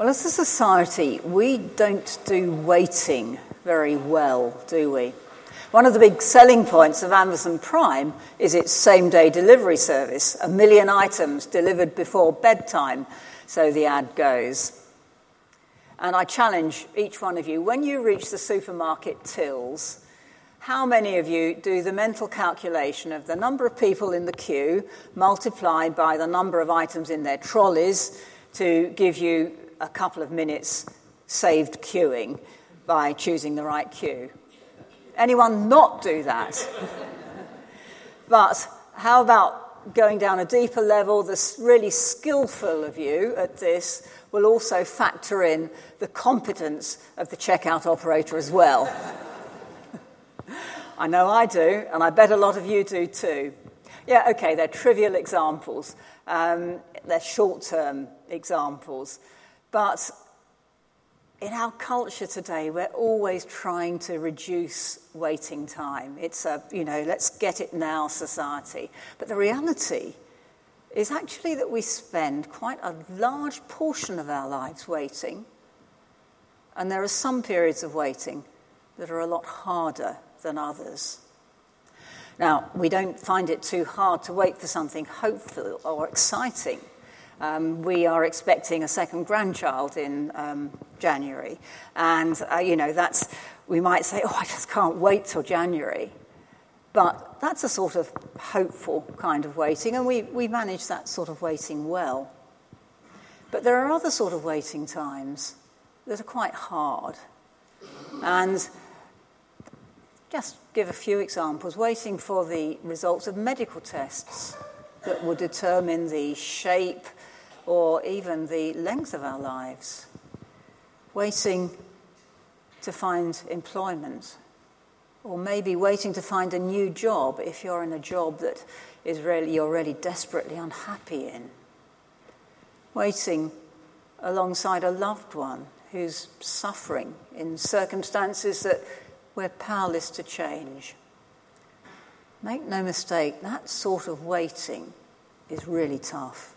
Well, as a society, we don't do waiting very well, do we? One of the big selling points of Amazon Prime is its same day delivery service a million items delivered before bedtime, so the ad goes. And I challenge each one of you when you reach the supermarket tills, how many of you do the mental calculation of the number of people in the queue multiplied by the number of items in their trolleys to give you a couple of minutes saved queuing by choosing the right queue. Anyone not do that? but how about going down a deeper level? The really skillful of you at this will also factor in the competence of the checkout operator as well. I know I do, and I bet a lot of you do too. Yeah, okay, they're trivial examples, um, they're short term examples. But in our culture today, we're always trying to reduce waiting time. It's a, you know, let's get it now society. But the reality is actually that we spend quite a large portion of our lives waiting. And there are some periods of waiting that are a lot harder than others. Now, we don't find it too hard to wait for something hopeful or exciting. Um, we are expecting a second grandchild in um, January. And, uh, you know, that's, we might say, oh, I just can't wait till January. But that's a sort of hopeful kind of waiting, and we, we manage that sort of waiting well. But there are other sort of waiting times that are quite hard. And just give a few examples waiting for the results of medical tests that will determine the shape or even the length of our lives, waiting to find employment, or maybe waiting to find a new job if you're in a job that is really, you're really desperately unhappy in, waiting alongside a loved one who's suffering in circumstances that we're powerless to change. Make no mistake, that sort of waiting is really tough.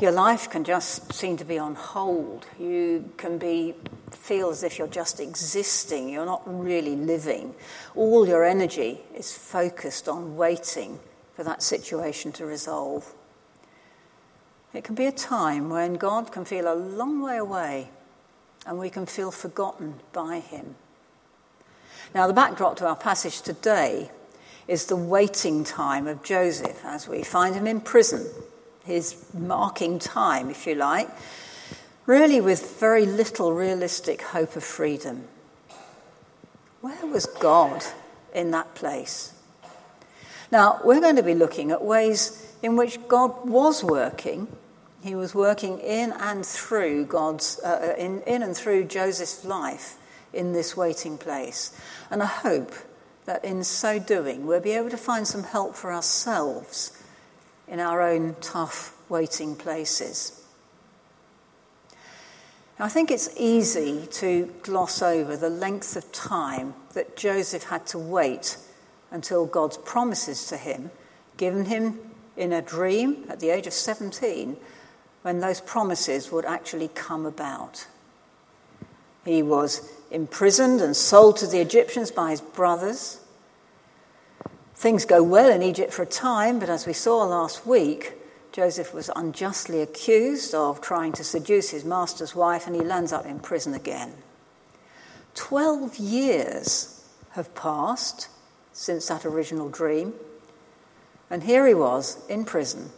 Your life can just seem to be on hold. You can be feel as if you're just existing. You're not really living. All your energy is focused on waiting for that situation to resolve. It can be a time when God can feel a long way away and we can feel forgotten by Him. Now, the backdrop to our passage today is the waiting time of Joseph as we find him in prison his marking time, if you like, really with very little realistic hope of freedom. Where was God in that place? Now, we're going to be looking at ways in which God was working. He was working in and through God's, uh, uh in, in and through Joseph's life in this waiting place. And I hope that in so doing, we'll be able to find some help for ourselves in our own tough waiting places. I think it's easy to gloss over the length of time that Joseph had to wait until God's promises to him, given him in a dream at the age of 17, when those promises would actually come about. He was imprisoned and sold to the Egyptians by his brothers. Things go well in Egypt for a time, but as we saw last week, Joseph was unjustly accused of trying to seduce his master's wife, and he lands up in prison again. Twelve years have passed since that original dream, and here he was in prison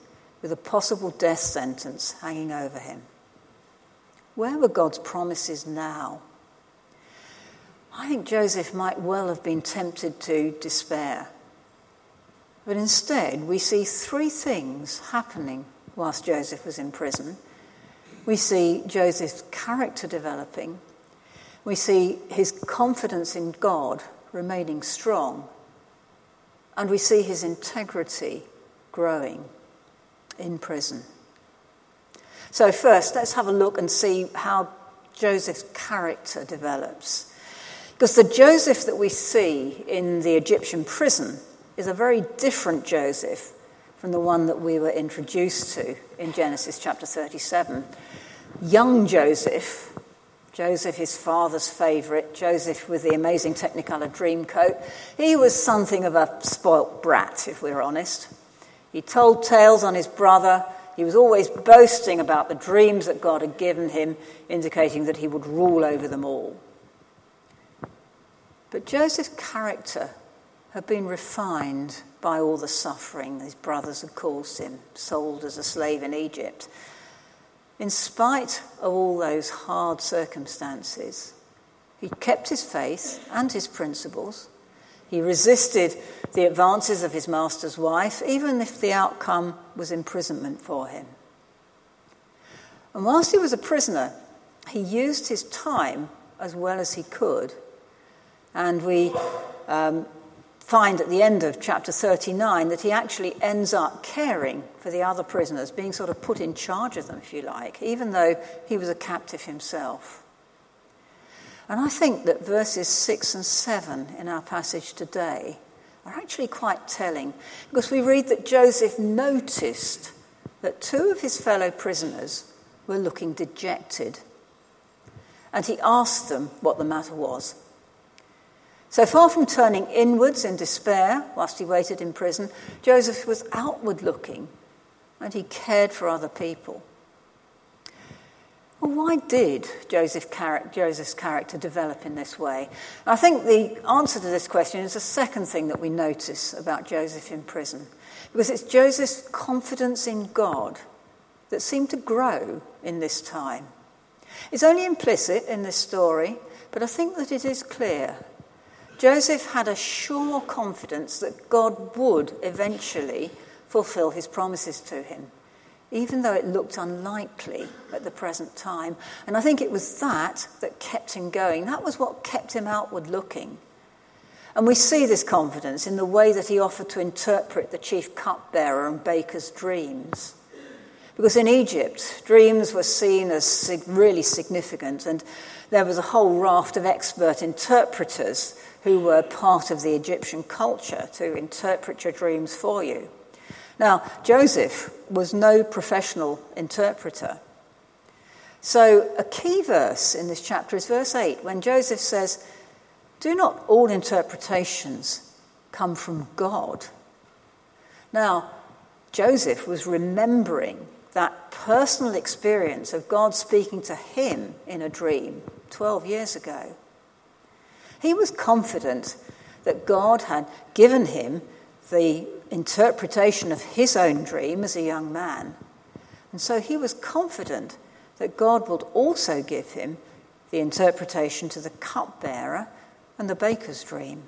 with a possible death sentence hanging over him. Where were God's promises now? I think Joseph might well have been tempted to despair. But instead, we see three things happening whilst Joseph was in prison. We see Joseph's character developing. We see his confidence in God remaining strong. And we see his integrity growing in prison. So, first, let's have a look and see how Joseph's character develops. Because the Joseph that we see in the Egyptian prison is a very different Joseph from the one that we were introduced to in Genesis chapter 37. young Joseph, Joseph, his father's favourite, Joseph with the amazing Technicolor dream coat, he was something of a spoilt brat, if we're honest. He told tales on his brother. He was always boasting about the dreams that God had given him, indicating that he would rule over them all. But Joseph's character had been refined by all the suffering his brothers had caused him, sold as a slave in Egypt. In spite of all those hard circumstances, he kept his faith and his principles. He resisted the advances of his master's wife, even if the outcome was imprisonment for him. And whilst he was a prisoner, he used his time as well as he could. And we um, find at the end of chapter 39 that he actually ends up caring for the other prisoners, being sort of put in charge of them, if you like, even though he was a captive himself. And I think that verses 6 and 7 in our passage today are actually quite telling because we read that Joseph noticed that two of his fellow prisoners were looking dejected. And he asked them what the matter was. So far from turning inwards in despair whilst he waited in prison, Joseph was outward looking and he cared for other people. Well, why did Joseph Joseph's character develop in this way? I think the answer to this question is the second thing that we notice about Joseph in prison, because it's Joseph's confidence in God that seemed to grow in this time. It's only implicit in this story, but I think that it is clear Joseph had a sure confidence that God would eventually fulfill his promises to him, even though it looked unlikely at the present time. And I think it was that that kept him going. That was what kept him outward looking. And we see this confidence in the way that he offered to interpret the chief cupbearer and baker's dreams. Because in Egypt, dreams were seen as really significant, and there was a whole raft of expert interpreters who were part of the Egyptian culture to interpret your dreams for you. Now, Joseph was no professional interpreter. So, a key verse in this chapter is verse 8, when Joseph says, Do not all interpretations come from God? Now, Joseph was remembering that personal experience of God speaking to him in a dream 12 years ago. He was confident that God had given him the interpretation of his own dream as a young man. And so he was confident that God would also give him the interpretation to the cupbearer and the baker's dream.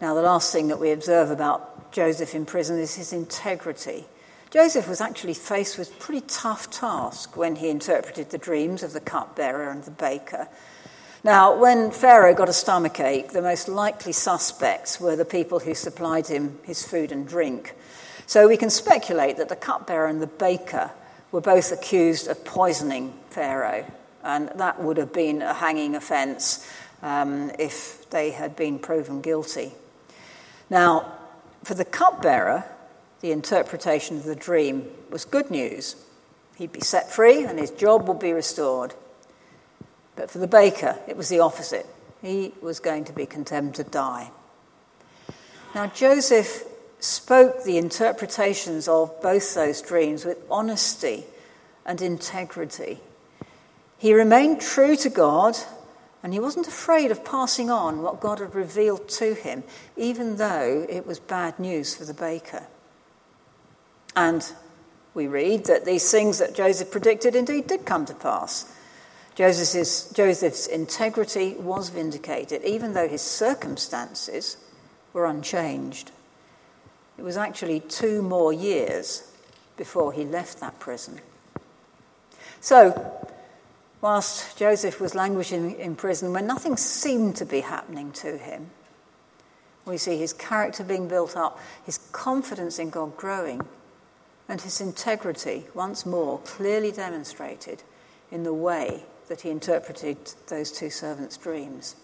Now, the last thing that we observe about Joseph in prison is his integrity. Joseph was actually faced with a pretty tough task when he interpreted the dreams of the cupbearer and the baker. Now, when Pharaoh got a stomach ache, the most likely suspects were the people who supplied him his food and drink. So we can speculate that the cupbearer and the baker were both accused of poisoning Pharaoh, and that would have been a hanging offence um, if they had been proven guilty. Now, for the cupbearer, the interpretation of the dream was good news. He'd be set free and his job would be restored. But for the baker, it was the opposite. He was going to be condemned to die. Now, Joseph spoke the interpretations of both those dreams with honesty and integrity. He remained true to God and he wasn't afraid of passing on what God had revealed to him, even though it was bad news for the baker. And we read that these things that Joseph predicted indeed did come to pass. Joseph's, Joseph's integrity was vindicated, even though his circumstances were unchanged. It was actually two more years before he left that prison. So, whilst Joseph was languishing in prison, when nothing seemed to be happening to him, we see his character being built up, his confidence in God growing, and his integrity once more clearly demonstrated in the way that he interpreted those two servants' dreams.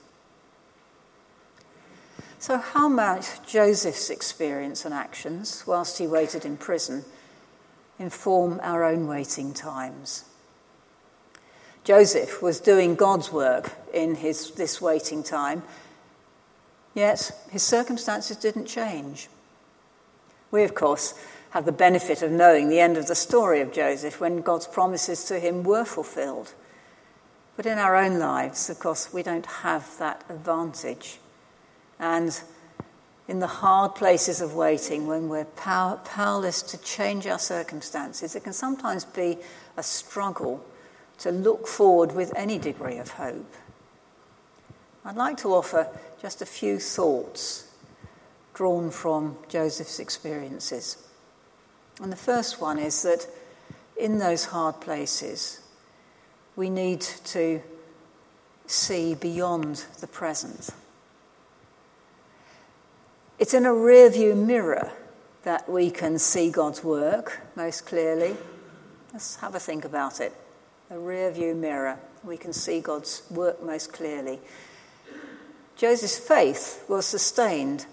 So, how might Joseph's experience and actions whilst he waited in prison inform our own waiting times. Joseph was doing God's work in his, this waiting time, yet his circumstances didn't change. We, of course, have the benefit of knowing the end of the story of Joseph when God's promises to him were fulfilled. But in our own lives, of course, we don't have that advantage. And in the hard places of waiting, when we're power, powerless to change our circumstances, it can sometimes be a struggle to look forward with any degree of hope. I'd like to offer just a few thoughts drawn from Joseph's experiences. And the first one is that in those hard places, we need to see beyond the present. It's in a rearview mirror that we can see God's work most clearly. Let's have a think about it. A rearview mirror, we can see God's work most clearly. Joseph's faith was sustained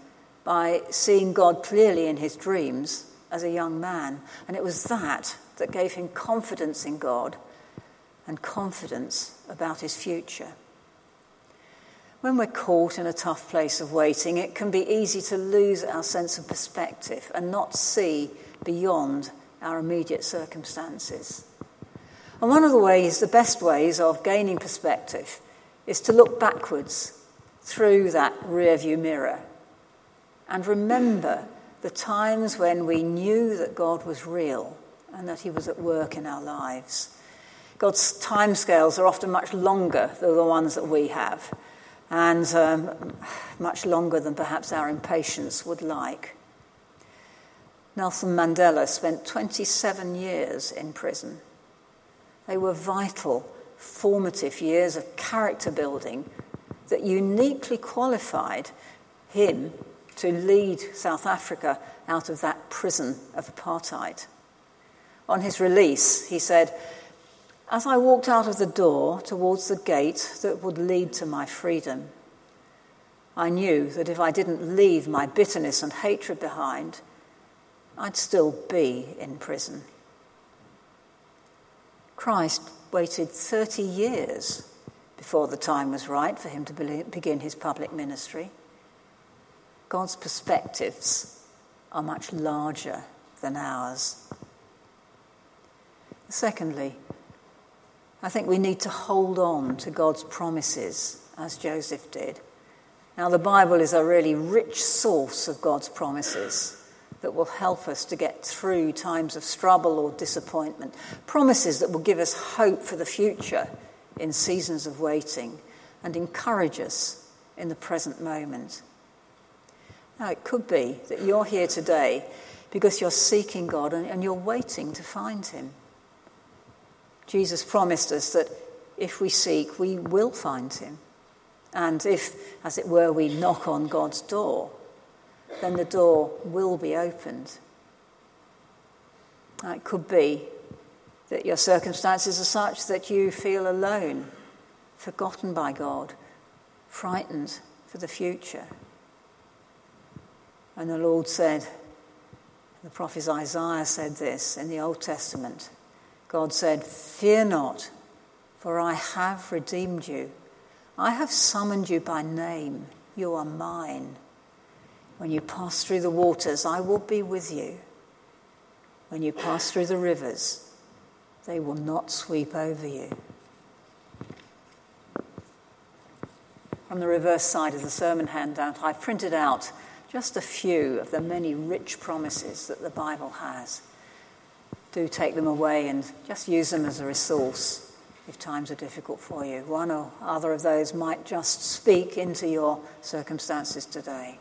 by seeing God clearly in his dreams as a young man. And it was that that gave him confidence in God and confidence about his future. When we're caught in a tough place of waiting, it can be easy to lose our sense of perspective and not see beyond our immediate circumstances. And one of the ways, the best ways of gaining perspective, is to look backwards through that rearview mirror and remember the times when we knew that God was real and that He was at work in our lives. God's timescales are often much longer than the ones that we have, and um, much longer than perhaps our impatience would like. Nelson Mandela spent 27 years in prison. They were vital, formative years of character building that uniquely qualified him to lead South Africa out of that prison of apartheid. On his release, he said, As I walked out of the door towards the gate that would lead to my freedom, I knew that if I didn't leave my bitterness and hatred behind, I'd still be in prison. Christ waited 30 years before the time was right for him to begin his public ministry. God's perspectives are much larger than ours. Secondly, I think we need to hold on to God's promises as Joseph did. Now, the Bible is a really rich source of God's promises that will help us to get through times of struggle or disappointment. Promises that will give us hope for the future in seasons of waiting and encourage us in the present moment. Now, it could be that you're here today because you're seeking God and, you're waiting to find Him. Jesus promised us that if we seek, we will find Him. And if, as it were, we knock on God's door, then the door will be opened. It could be that your circumstances are such that you feel alone, forgotten by God, frightened for the future. And the Lord said, the prophet Isaiah said this in the Old Testament. God said, Fear not, for I have redeemed you. I have summoned you by name. You are mine. When you pass through the waters, I will be with you. When you pass through the rivers, they will not sweep over you. On the reverse side of the sermon handout, I've printed out just a few of the many rich promises that the Bible has. Do take them away and just use them as a resource if times are difficult for you. One or other of those might just speak into your circumstances today.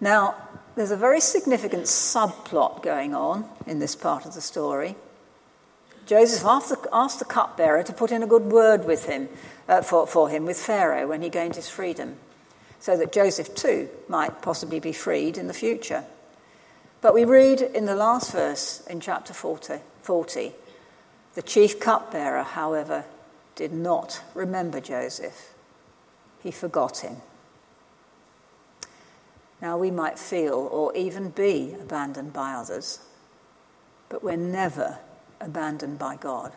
Now, there's a very significant subplot going on in this part of the story. Joseph asked the cupbearer to put in a good word with him, uh, for, for him with Pharaoh when he gained his freedom so that Joseph too might possibly be freed in the future. But we read in the last verse in chapter 40, 40 the chief cupbearer, however, did not remember Joseph. He forgot him. Now, we might feel or even be abandoned by others, but we're never abandoned by God.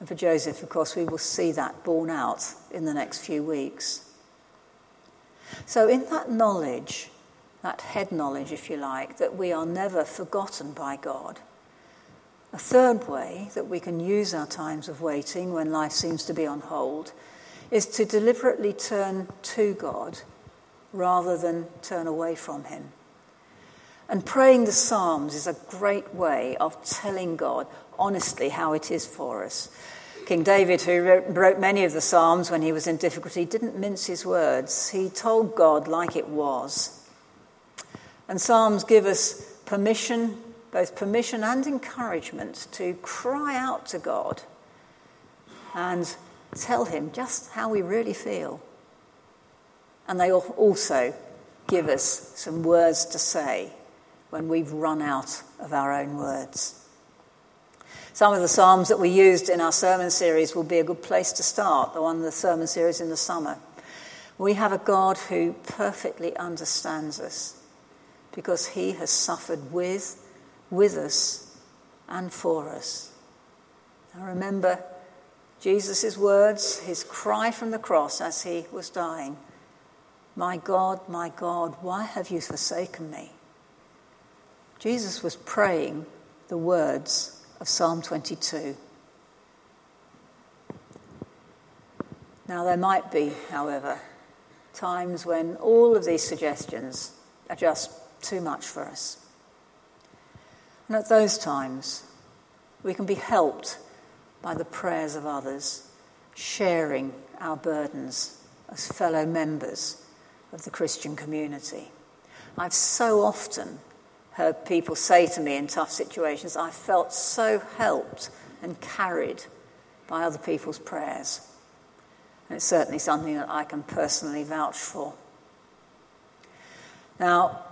And for Joseph, of course, we will see that borne out in the next few weeks. So, in that knowledge, that head knowledge, if you like, that we are never forgotten by God, a third way that we can use our times of waiting when life seems to be on hold is to deliberately turn to God rather than turn away from Him. And praying the Psalms is a great way of telling God honestly how it is for us. King David, who wrote many of the Psalms when he was in difficulty, didn't mince his words. He told God like it was. And Psalms give us permission, both permission and encouragement, to cry out to God and tell Him just how we really feel. And they also give us some words to say when we've run out of our own words. Some of the Psalms that we used in our sermon series will be a good place to start, the one the sermon series in the summer. We have a God who perfectly understands us because he has suffered with, with us, and for us. Now remember Jesus' words, his cry from the cross as he was dying My God, my God, why have you forsaken me? Jesus was praying the words of Psalm 22. Now, there might be, however, times when all of these suggestions are just too much for us. And at those times, we can be helped by the prayers of others, sharing our burdens as fellow members of the Christian community. I've so often heard people say to me in tough situations, I felt so helped and carried by other people's prayers. And it's certainly something that I can personally vouch for. Now,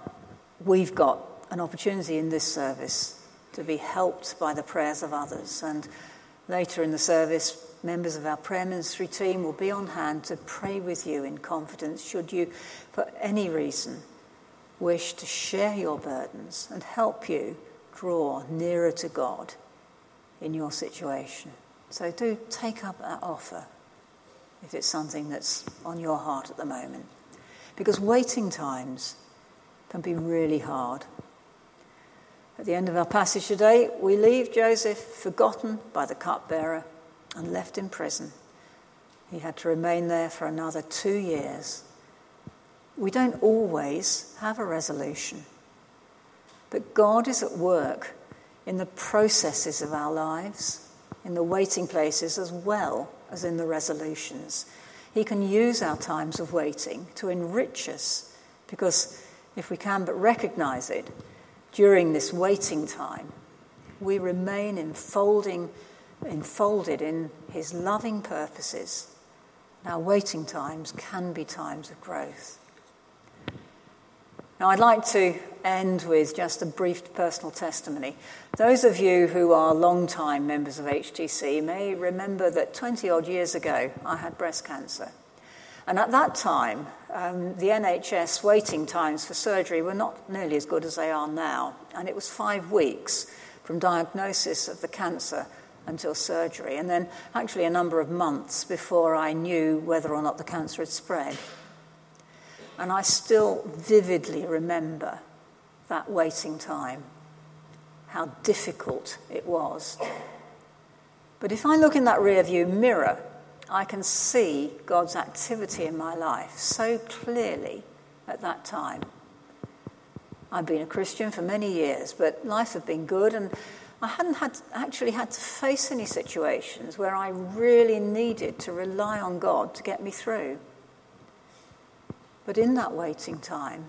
we've got an opportunity in this service to be helped by the prayers of others. And later in the service, members of our prayer ministry team will be on hand to pray with you in confidence should you, for any reason, wish to share your burdens and help you draw nearer to God in your situation. So do take up that offer if it's something that's on your heart at the moment. Because waiting times can be really hard. At the end of our passage today, we leave Joseph forgotten by the cupbearer and left in prison. He had to remain there for another two years we don't always have a resolution. But God is at work in the processes of our lives, in the waiting places as well as in the resolutions. He can use our times of waiting to enrich us because if we can but recognize it during this waiting time, we remain enfolding, enfolded in His loving purposes. Now, waiting times can be times of growth. Now, I'd like to end with just a brief personal testimony. Those of you who are long-time members of HTC may remember that 20 odd years ago I had breast cancer. And at that time, um, the NHS waiting times for surgery were not nearly as good as they are now. And it was five weeks from diagnosis of the cancer until surgery, and then actually a number of months before I knew whether or not the cancer had spread. And I still vividly remember that waiting time, how difficult it was. But if I look in that rearview mirror, I can see God's activity in my life so clearly at that time. I've been a Christian for many years, but life had been good, and I hadn't had, actually had to face any situations where I really needed to rely on God to get me through. But in that waiting time,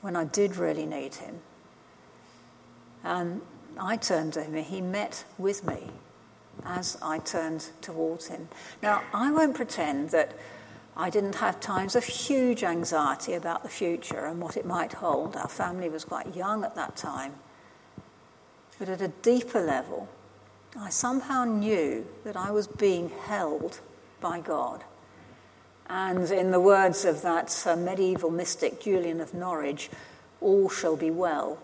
when I did really need him, and I turned to him, he met with me as I turned towards him. Now, I won't pretend that I didn't have times of huge anxiety about the future and what it might hold. Our family was quite young at that time. But at a deeper level, I somehow knew that I was being held by God And in the words of that uh, medieval mystic Julian of Norwich, all shall be well,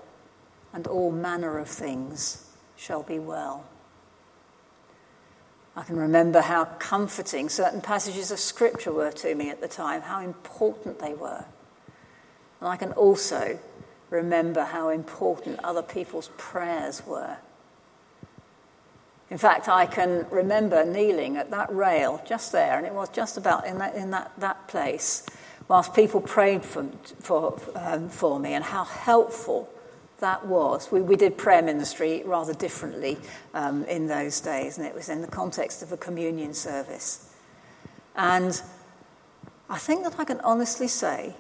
and all manner of things shall be well. I can remember how comforting certain passages of Scripture were to me at the time, how important they were. And I can also remember how important other people's prayers were. In fact, I can remember kneeling at that rail just there, and it was just about in that, in that, that place, whilst people prayed for, for, um, for me, and how helpful that was. We, we did prayer ministry rather differently um, in those days, and it was in the context of a communion service. And I think that I can honestly say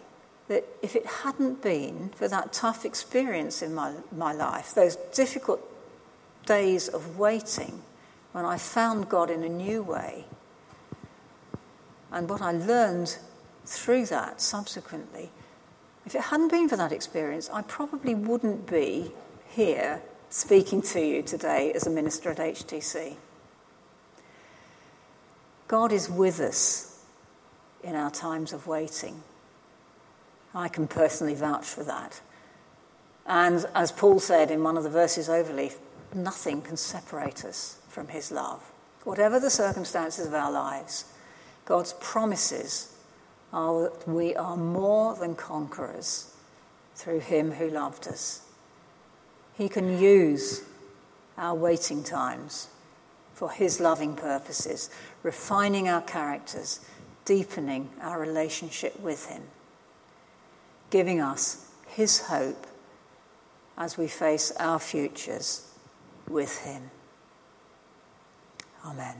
that if it hadn't been for that tough experience in my, my life, those difficult days of waiting when I found God in a new way, and what I learned through that subsequently, if it hadn't been for that experience, I probably wouldn't be here speaking to you today as a minister at HTC. God is with us in our times of waiting. I can personally vouch for that. And as Paul said in one of the verses overleaf, nothing can separate us from his love. Whatever the circumstances of our lives, God's promises are that we are more than conquerors through him who loved us. He can use our waiting times for his loving purposes, refining our characters, deepening our relationship with him, giving us his hope as we face our futures with him. Amen.